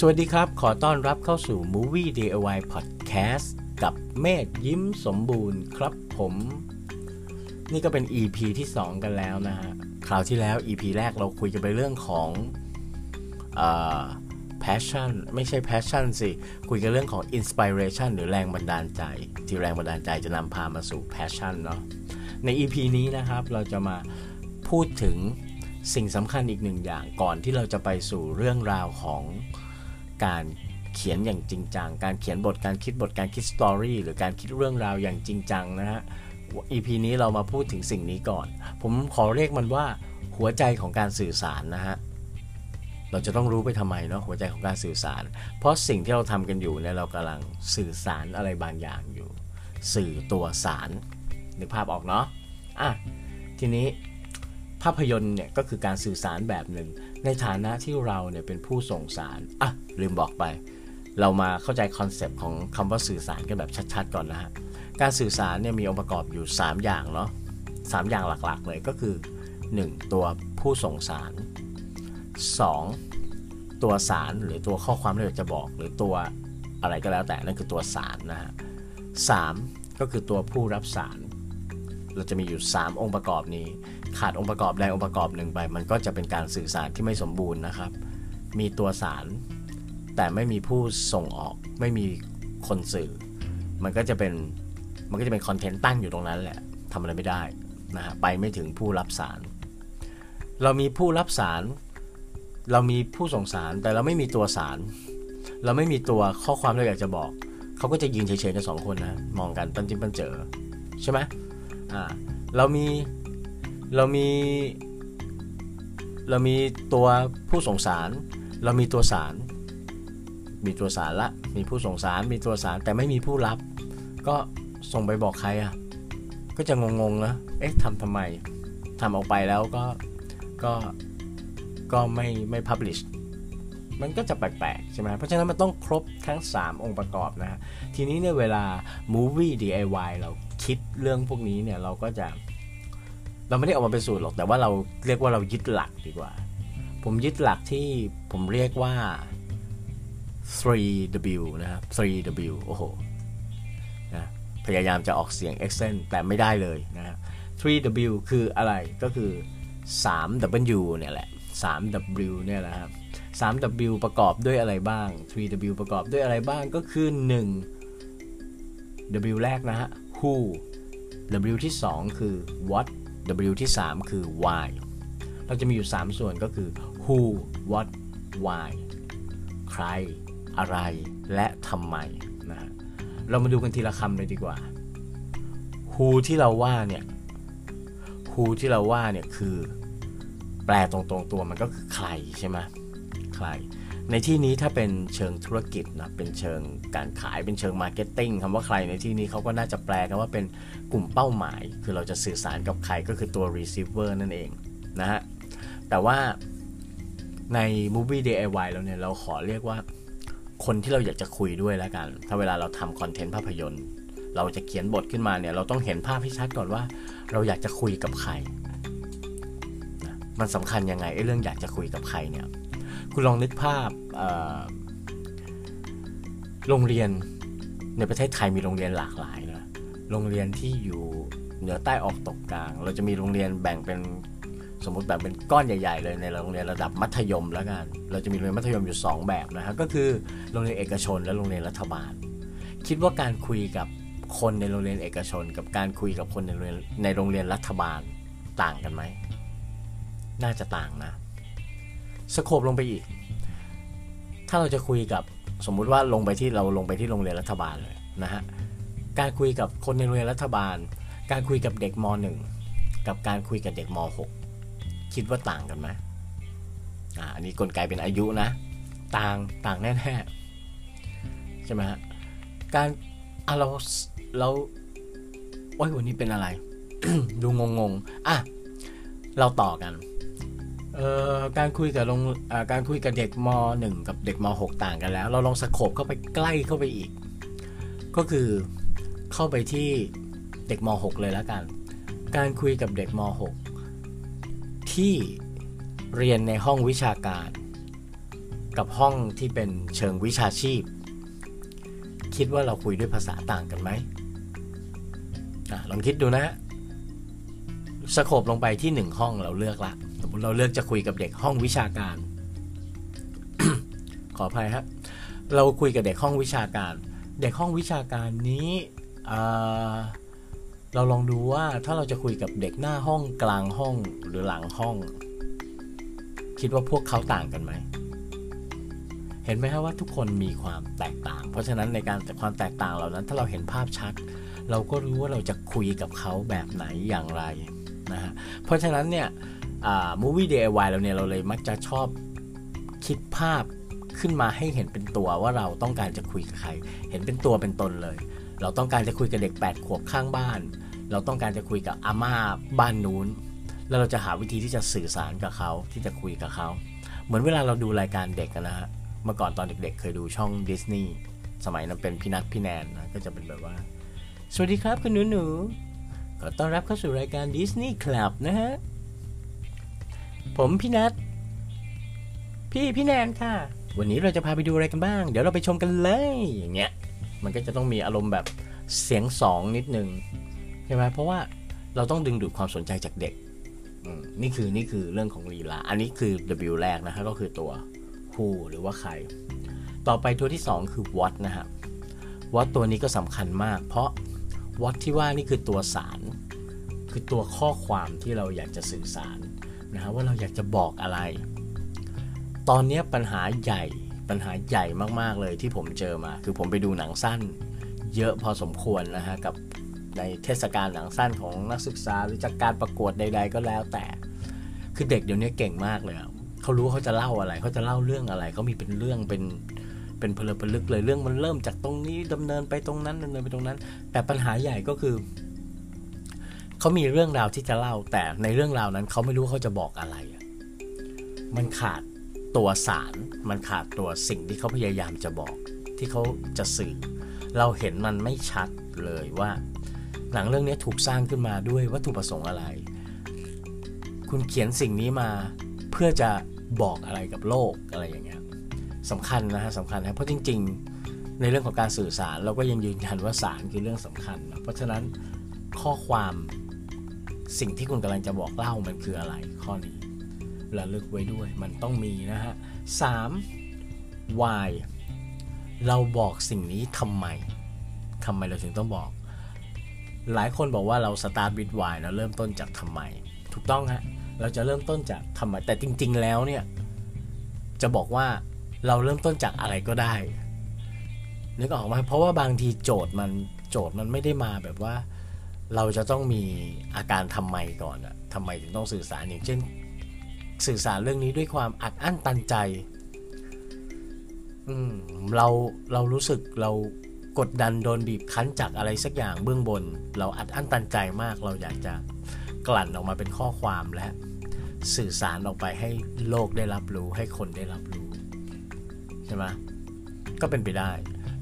สวัสดีครับ ขอต้อนรับเข้าสู่ Movie DIY Podcast กับเมธยิ้มสมบูรณ์ครับผม นี่ก็เป็น EP ที่ 2 กันแล้วนะฮะ คราวที่แล้ว EP แรกเราคุยกันไปเรื่องของอ passion ไม่ใช่ passion สิ คุยกันเรื่องของ inspiration หรือแรงบันดาลใจ ที่แรงบันดาลใจจะนำพามาสู่ passion เนาะ ใน EP นี้นะครับเราจะมาพูดถึงสิ่งสำคัญอีกหนึ่งอย่างก่อนที่เราจะไปสู่เรื่องราวของ การเขียนอย่างจริงจัง การเขียนบท การคิดบท การคิดสตอรี่หรือการคิดเรื่องราวอย่างจริงจังนะฮะ EP นี้เรามาพูดถึงสิ่งนี้ก่อน ผมขอเรียกมันว่าหัวใจของการสื่อสารนะฮะ เราจะต้องรู้ไปทำไมเนาะหัวใจของการสื่อสาร เพราะสิ่งที่เราทำกันอยู่เนี่ยเรากำลังสื่อสารอะไรบางอย่างอยู่ สื่อตัวสารนึกภาพออกเนาะ อะ ทีนี้ภาพยนตร์เนี่ยก็คือการสื่อสารแบบหนึ่ง ในฐานะที่เราเนี่ยเป็นผู้ส่งสารอะลืมบอกไป เรามาเข้าใจคอนเซปต์ของคำว่าสื่อสารกันแบบชัดๆ ก่อนนะฮะการสื่อสารเนี่ยมีองค์ประกอบอยู่ 3 อย่างเนาะสามอย่างหลักๆเลยก็คือ 1. ตัวผู้ส่งสาร 2. ตัวสารหรือตัวข้อความที่เราจะบอก หรือตัวอะไรก็แล้วแต่นั่นคือตัวสารนะฮะสามก็คือตัวผู้รับสาร เราจะมีอยู่ 3 องค์ประกอบนี้ ขาดองค์ประกอบใดองค์ประกอบหนึ่งไป มันก็จะเป็นการสื่อสารที่ไม่สมบูรณ์นะครับ มีตัวสาร แต่ไม่มีผู้ส่งออก ไม่มีคนสื่อ มันก็จะเป็นมันก็จะเป็นคอนเทนต์ตั้งอยู่ตรงนั้นแหละทำอะไรไม่ได้นะฮะไปไม่ถึงผู้รับสาร เรามีผู้รับสาร เรามีผู้ส่งสาร แต่เราไม่มีตัวสาร เราไม่มีตัวข้อความที่เราอยากจะบอก เขาก็จะยืนเฉยๆกันสองคนนะ มองกันปั้นจิ้มปั้นเจอ ใช่ไหม อ่าเรามีเรามีเรามีตัวผู้ส่งสาร เรามีตัวสาร มีตัวสารละ มีผู้ส่งสาร มีตัวสาร แต่ไม่มีผู้รับ ก็ส่งไปบอกใครอะ ก็จะงงๆนะ เอ๊ะทำทำไม ทำออกไปแล้วก็ ก็ ก็ไม่ไม่พับลิชมันก็จะแปลกๆ ใช่ไหม เพราะฉะนั้นมันต้องครบทั้ง 3 องค์ประกอบนะฮะ ทีนี้เนี่ยเวลา movie DIY เรา คิดเรื่องพวกนี้เนี่ยเราก็จะ เราไม่ได้ออกมาเป็นสูตรหรอก แต่ว่าเราเรียกว่าเรายึดหลักดีกว่า ผมยึดหลักที่ผมเรียกว่า 3W นะครับ 3W โอ้โหนะพยายามจะออกเสียง accent แต่ไม่ได้เลยนะครับ 3W คืออะไรก็คือ 3W เนี่ยแหละ 3W เนี่ยนะครับ 3W ประกอบด้วยอะไรบ้าง 3W ประกอบด้วยอะไรบ้างก็คือ 1 W แรกนะฮะ who W ที่ 2 คือ what W ที่ 3 คือ why เราจะมีอยู่ 3 ส่วนก็คือ who what why ใคร อะไรและทำไมนะฮะเรามาดูกันทีละคำเลยดีกว่า who ที่เราว่าเนี่ย who ที่เราว่าเนี่ยคือ แปลตรงๆตัวมันก็คือใครใช่ไหมใคร ในที่นี้ถ้าเป็นเชิงธุรกิจนะเป็นเชิงการขายเป็นเชิง marketing คำว่าใครในที่นี้เขาก็น่าจะแปลกันว่าเป็นกลุ่มเป้าหมาย คือเราจะสื่อสารกับใครก็คือตัว receiver นั่นเองนะฮะแต่ว่าใน movie DIY เราเนี่ยเราขอเรียกว่าคนที่เราอยากจะคุยด้วยแล้วกัน ถ้าเวลาเราทำคอนเทนต์ภาพยนตร์ เราจะเขียนบทขึ้นมาเนี่ยเราต้องเห็นภาพให้ชัดก่อนว่า เราอยากจะคุยกับใคร มันสำคัญยังไงไอ้เรื่องอยากจะคุยกับใครเนี่ย คุณลองนึกภาพโรงเรียนในประเทศไทยมีโรงเรียนหลากหลายนะโรงเรียนที่อยู่เหนือใต้ออกตกกลาง เราจะมีโรงเรียนแบ่งเป็นสมมติแบบเป็นก้อนใหญ่ ๆ เลยในโรงเรียนระดับมัธยมแล้วกัน เราจะมีโรงเรียนมัธยมอยู่ 2 แบบนะฮะก็คือโรงเรียนเอกชนและโรงเรียนรัฐบาล คิดว่าการคุยกับคนในโรงเรียนเอกชน กับการคุยกับคนในโรงเรียนในโรงเรียนรัฐบาลต่างกันไหม น่าจะต่างนะ สโคบลงไปอีก ถ้าเราจะคุยกับสมมุติว่าลงไปที่เราลงไปที่โรงเรียนรัฐบาลเลยนะฮะ การคุยกับคนในโรงเรียนรัฐบาล การคุยกับเด็กม .1 กับการคุยกับเด็กม .6 คิดว่าต่างกันไหมอ่าอันนี้กลไกเป็นอายุนะ ต่างต่างแน่ๆใช่ไหมฮะ การอะเราเราโอ้ยวันนี้เป็นอะไร ดูงงๆอะเราต่อกัน การคุยกับลงการคุยกับเด็กม .1 กับเด็กม .6 ต่างกันแล้ว เราลองสโคบเข้าไปใกล้เข้าไปอีก ก็คือเข้าไปที่เด็กม .6 เลยแล้วกัน การคุยกับเด็กม .6 ที่เรียนในห้องวิชาการ กับห้องที่เป็นเชิงวิชาชีพ คิดว่าเราคุยด้วยภาษาต่างกันไหมอลองคิดดูนะฮะสโคบลงไปที่หนึ่งห้องเราเลือกละ สมมติเราเลือกจะคุยกับเด็กห้องวิชาการ ขออภัยครับ เราคุยกับเด็กห้องวิชาการ เด็กห้องวิชาการนี้เราลองดูว่าถ้าเราจะคุยกับเด็กหน้าห้องกลางห้องหรือหลังห้อง คิดว่าพวกเขาต่างกันไหมเห็นไหมครับว่าทุกคนมีความแตกต่าง เพราะฉะนั้นในการความแตกต่างเหล่านั้น ถ้าเราเห็นภาพชัด เราก็รู้ว่าเราจะคุยกับเขาแบบไหนอย่างไรนะฮะเพราะฉะนั้นเนี่ย มูวี่ DIY เราเนี่ยเราเลยมักจะชอบคิดภาพขึ้นมาให้เห็นเป็นตัวว่าเราต้องการจะคุยกับใคร เห็นเป็นตัวเป็นตนเลย เราต้องการจะคุยกับเด็ก 8 ขวบข้างบ้าน เราต้องการจะคุยกับอาม่าบ้านนู้น แล้วเราจะหาวิธีที่จะสื่อสารกับเขาที่จะคุยกับเขาเหมือนเวลาเราดูรายการเด็กนะฮะเมื่อก่อนตอนเด็กๆ เคยดูช่องดิสนีย์สมัยนั้นเป็นพี่นัทพี่แนนนะก็จะเป็นแบบว่า สวัสดีครับคุณหนูหนูขอต้อนรับเข้าสู่รายการดิสนีย์คลับนะฮะ ผมพี่นัทพี่พี่แนนค่ะ วันนี้เราจะพาไปดูอะไรกันบ้าง เดี๋ยวเราไปชมกันเลยอย่างเงี้ยมันก็จะต้องมีอารมณ์แบบเสียงสองนิดนึงใช่ไหมเพราะว่าเราต้องดึงดูดความสนใจจากเด็กนี่คือนี่คือเรื่องของลีลา อันนี้คือ W แรกนะฮะก็คือตัว who หรือว่าใคร ต่อไปตัวที่ 2 คือ what นะฮะ what ตัวนี้ก็สำคัญมาก เพราะ what ที่ว่านี่คือตัวสาร คือตัวข้อความที่เราอยากจะสื่อสาร นะฮะว่าเราอยากจะบอกอะไร ตอนนี้ปัญหาใหญ่ปัญหาใหญ่มากๆเลยที่ผมเจอมา คือผมไปดูหนังสั้น เยอะพอสมควรนะฮะกับในเทศกาลหนังสั้นของนักศึกษาหรือจากการประกวดใด ๆ ก็แล้วแต่ คือเด็กเดี๋ยวนี้เก่งมากเลยเขารู้เขาจะเล่าอะไรเขาจะเล่าเรื่องอะไรเขามีเป็นเรื่องเป็นเป็นเพลเพลึกเลยเรื่องมันเริ่มจากตรงนี้ดำเนินไปตรงนั้นดำเนินไปตรงนั้น แต่ปัญหาใหญ่ก็คือ เขามีเรื่องราวที่จะเล่า แต่ในเรื่องราวนั้นเขาไม่รู้เขาจะบอกอะไรมันขาดตัวสาร มันขาดตัวสิ่งที่เขาพยายามจะบอก ที่เขาจะสื่อ เราเห็นมันไม่ชัดเลยว่า หนังเรื่องนี้ถูกสร้างขึ้นมาด้วยวัตถุประสงค์อะไร คุณเขียนสิ่งนี้มาเพื่อจะบอกอะไรกับโลกอะไรอย่างเงี้ยสำคัญนะฮะสำคัญนะเพราะจริง ๆ ในเรื่องของการสื่อสารเราก็ยังยืนยันว่าสารคือเรื่องสำคัญนะเพราะฉะนั้นข้อความ สิ่งที่คุณกำลังจะบอกเล่ามันคืออะไรข้อนี้ระลึกไว้ด้วยมันต้องมีนะฮะ 3. why เราบอกสิ่งนี้ทำไมทำไมเราถึงต้องบอก หลายคนบอกว่าเรา start with why เราเริ่มต้นจากทำไม ถูกต้องฮะ เราจะเริ่มต้นจากทำไม แต่จริง ๆ แล้วเนี่ย จะบอกว่าเราเริ่มต้นจากอะไรก็ได้นึกออกไหมเพราะว่าบางทีโจทย์มันโจทย์มันไม่ได้มาแบบว่า เราจะต้องมีอาการทำไมก่อนอะทำไมถึงต้องสื่อสารอย่างเช่น สื่อสารเรื่องนี้ด้วยความอัดอั้นตันใจ อืมเราเรารู้สึกเรากดดันโดนบีบคั้นจากอะไรสักอย่างเบื้องบน เราอัดอั้นตันใจมาก เราอยากจะกลั่นออกมาเป็นข้อความและสื่อสารออกไปให้โลกได้รับรู้ให้คนได้รับรู้ใช่ไหมก็เป็นไปได้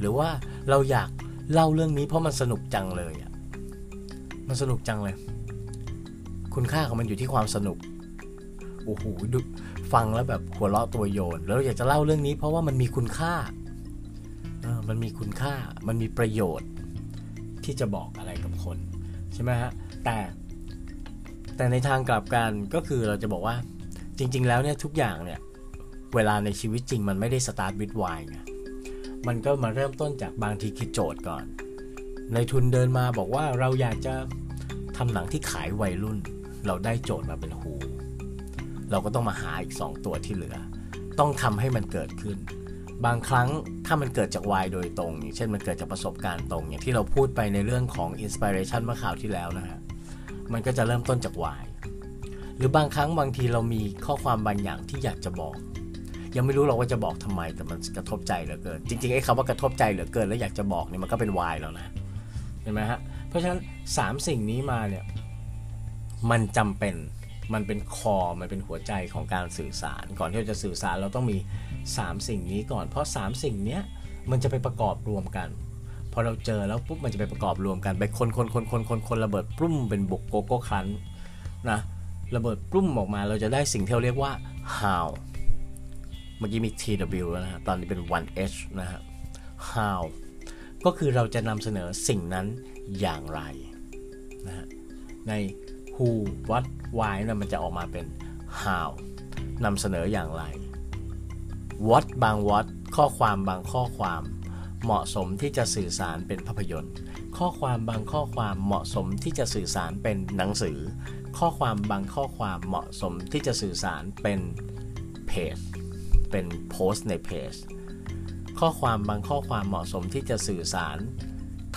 หรือว่าเราอยากเล่าเรื่องนี้เพราะมันสนุกจังเลยอะ มันสนุกจังเลย คุณค่าของมันอยู่ที่ความสนุก โอ้โหดูฟังแล้วแบบหัวเราะตัวโยน แล้วอยากจะเล่าเรื่องนี้เพราะว่ามันมีคุณค่าเออมันมีคุณค่า มันมีประโยชน์ที่จะบอกอะไรกับคน ใช่ไหมฮะ แต่แต่ในทางกลับกันก็คือเราจะบอกว่าจริง ๆ แล้วเนี่ยทุกอย่างเนี่ย เวลาในชีวิตจริงมันไม่ได้สตาร์ทวิดไวไงมันก็มาเริ่มต้นจากบางทีคิดโจทย์ก่อน ในทุนเดินมาบอกว่าเราอยากจะทำหนังที่ขายวัยรุ่น เราได้โจทย์มาเป็นหู เราก็ต้องมาหาอีก 2 ตัวที่เหลือ ต้องทำให้มันเกิดขึ้น บางครั้งถ้ามันเกิดจากวายโดยตรง อย่างเช่นมันเกิดจากประสบการณ์ตรง อย่างที่เราพูดไปในเรื่องของอินสปิเรชันเมื่อข่าวที่แล้วนะฮะมันก็จะเริ่มต้นจากวายหรือบางครั้งบางทีเรามีข้อความบางอย่างที่อยากจะบอก ยังไม่รู้เราว่าจะบอกทำไมแต่มันกระทบใจเหลือเกิน จริงๆไอ้คำว่ากระทบใจเหลือเกิน แล้วอยากจะบอกเนี่ยมันก็เป็นวายแล้วนะ เห็นไหมฮะ เพราะฉะนั้น 3 สิ่งนี้มาเนี่ยมันจำเป็นมันเป็นคอมันเป็นหัวใจของการสื่อสาร ก่อนที่เราจะสื่อสารเราต้องมี 3 สิ่งนี้ก่อน เพราะ 3 สิ่งเนี้ยมันจะไปประกอบรวมกันพอเราเจอแล้วปุ๊บมันจะไปประกอบรวมกันไปคนคนคนคนคนคนระเบิดปุ้มเป็นบุกโกโก้คันนะระเบิดปุ้มออกมาเราจะได้สิ่งที่เราเรียกว่า how เมื่อกี้มี TW แล้วนะฮะตอนนี้เป็น 1H นะฮะ how ก็คือเราจะนำเสนอสิ่งนั้นอย่างไรนะฮะใน who what why นะมันจะออกมาเป็น how นำเสนออย่างไร what บาง what ข้อความบางข้อความ เหมาะสมที่จะสื่อสารเป็นภาพยนตร์ ข้อความบางข้อความเหมาะสมที่จะสื่อสารเป็นหนังสือ ข้อความบางข้อความเหมาะสมที่จะสื่อสารเป็นเพจเป็นโพสต์ในเพจ ข้อความบางข้อความเหมาะสมที่จะสื่อสาร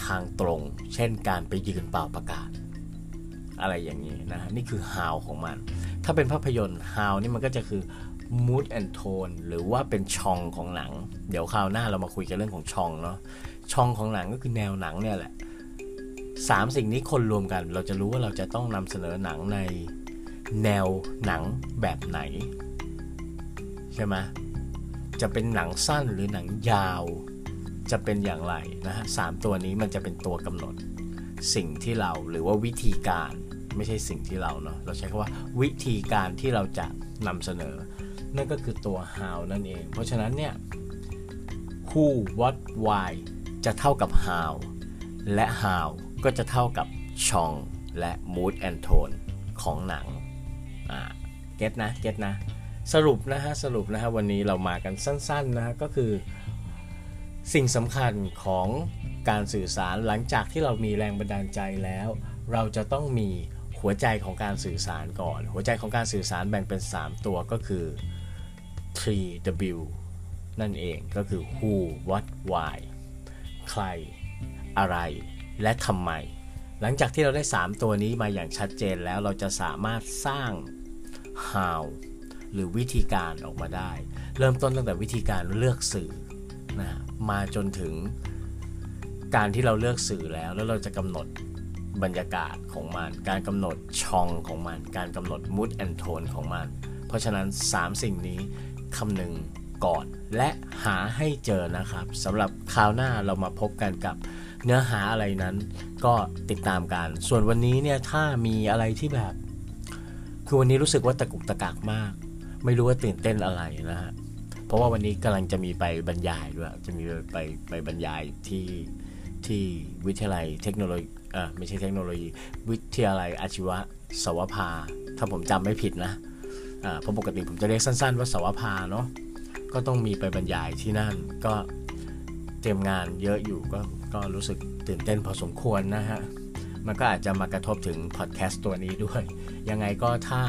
ทางตรง เช่นการไปยืนเป่าประกาศ อะไรอย่างนี้นะฮะนี่คือ how ของมัน ถ้าเป็นภาพยนตร์ how นี่มันก็จะคือ mood and tone หรือว่าเป็นช่องของหนัง เดี๋ยวคราวหน้าเรามาคุยกันเรื่องของช่องเนาะช่องของหนังก็คือแนวหนังเนี่ยแหละสามสิ่งนี้คนรวมกัน เราจะรู้ว่าเราจะต้องนำเสนอหนังในแนวหนังแบบไหน ใช่ไหม จะเป็นหนังสั้นหรือหนังยาว จะเป็นอย่างไรนะฮะสามตัวนี้มันจะเป็นตัวกำหนดสิ่งที่เราหรือว่าวิธีการไม่ใช่สิ่งที่เราเนาะเราใช้คำว่าวิธีการที่เราจะนำเสนอ นั่นก็คือตัว how นั่นเอง เพราะฉะนั้นเนี่ย who what why จะเท่ากับ how และ how ก็จะเท่ากับช่องและ mood and tone ของหนังอ่าเก็ตนะเก็ตนะ สรุปนะฮะสรุปนะฮะวันนี้เรามากันสั้นๆนะฮะก็คือสิ่งสำคัญของการสื่อสารหลังจากที่เรามีแรงบันดาลใจแล้ว เราจะต้องมีหัวใจของการสื่อสารก่อน หัวใจของการสื่อสารแบ่งเป็น 3 ตัวก็คือ 3W นั่นเองก็คือ who what why ใคร อะไร และทำไม หลังจากที่เราได้ 3 ตัวนี้มาอย่างชัดเจนแล้วเราจะสามารถสร้าง how หรือวิธีการออกมาได้ เริ่มต้นตั้งแต่วิธีการเลือกสื่อนะมาจนถึงการที่เราเลือกสื่อแล้ว แล้วเราจะกำหนดบรรยากาศของมัน การกำหนดช่องของมัน การกำหนด mood and tone ของมัน เพราะฉะนั้น 3 สิ่งนี้คำนึงก่อน และหาให้เจอนะครับสำหรับคราวหน้าเรามาพบกันกับเนื้อหาอะไรนั้นก็ติดตามกัน ส่วนวันนี้เนี่ยถ้ามีอะไรที่แบบ คือวันนี้รู้สึกว่าตะกุกตะกักมาก ไม่รู้ว่าตื่นเต้นอะไรนะฮะเพราะว่าวันนี้กำลังจะมีไปบรรยายด้วย จะมีไปไปบรรยายที่ที่วิทยาลัยเทคโนโลยีเออไม่ใช่เทคโนโลยี วิทยาลัยอาชีวะสวภา ถ้าผมจำไม่ผิดนะอ่าเพราะปกติผมจะเรียกสั้นๆ ว่าสวภาเนาะก็ต้องมีไปบรรยายที่นั่นก็เตรียมงานเยอะอยู่ก็ก็รู้สึกตื่นเต้นพอสมควรนะฮะ มันก็อาจจะมากระทบถึงพอดแคสต์ตัวนี้ด้วย ยังไงก็ถ้า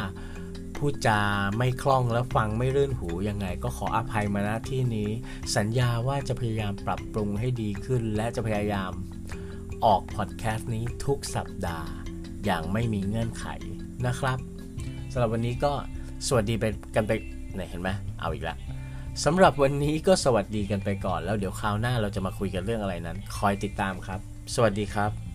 พูดจาไม่คล่องแล้วฟังไม่รื่นหูยังไง ก็ขออภัยมาณที่นี้ สัญญาว่าจะพยายามปรับปรุงให้ดีขึ้น และจะพยายามออกพอดแคสต์นี้ทุกสัปดาห์อย่างไม่มีเงื่อนไขนะครับสำหรับวันนี้ก็สวัสดีไปกันไปไหนเห็นไหมเอาอีกแล้วสำหรับวันนี้ก็สวัสดีกันไปก่อน แล้วเดี๋ยวคราวหน้าเราจะมาคุยกันเรื่องอะไรนั้น คอยติดตามครับ สวัสดีครับ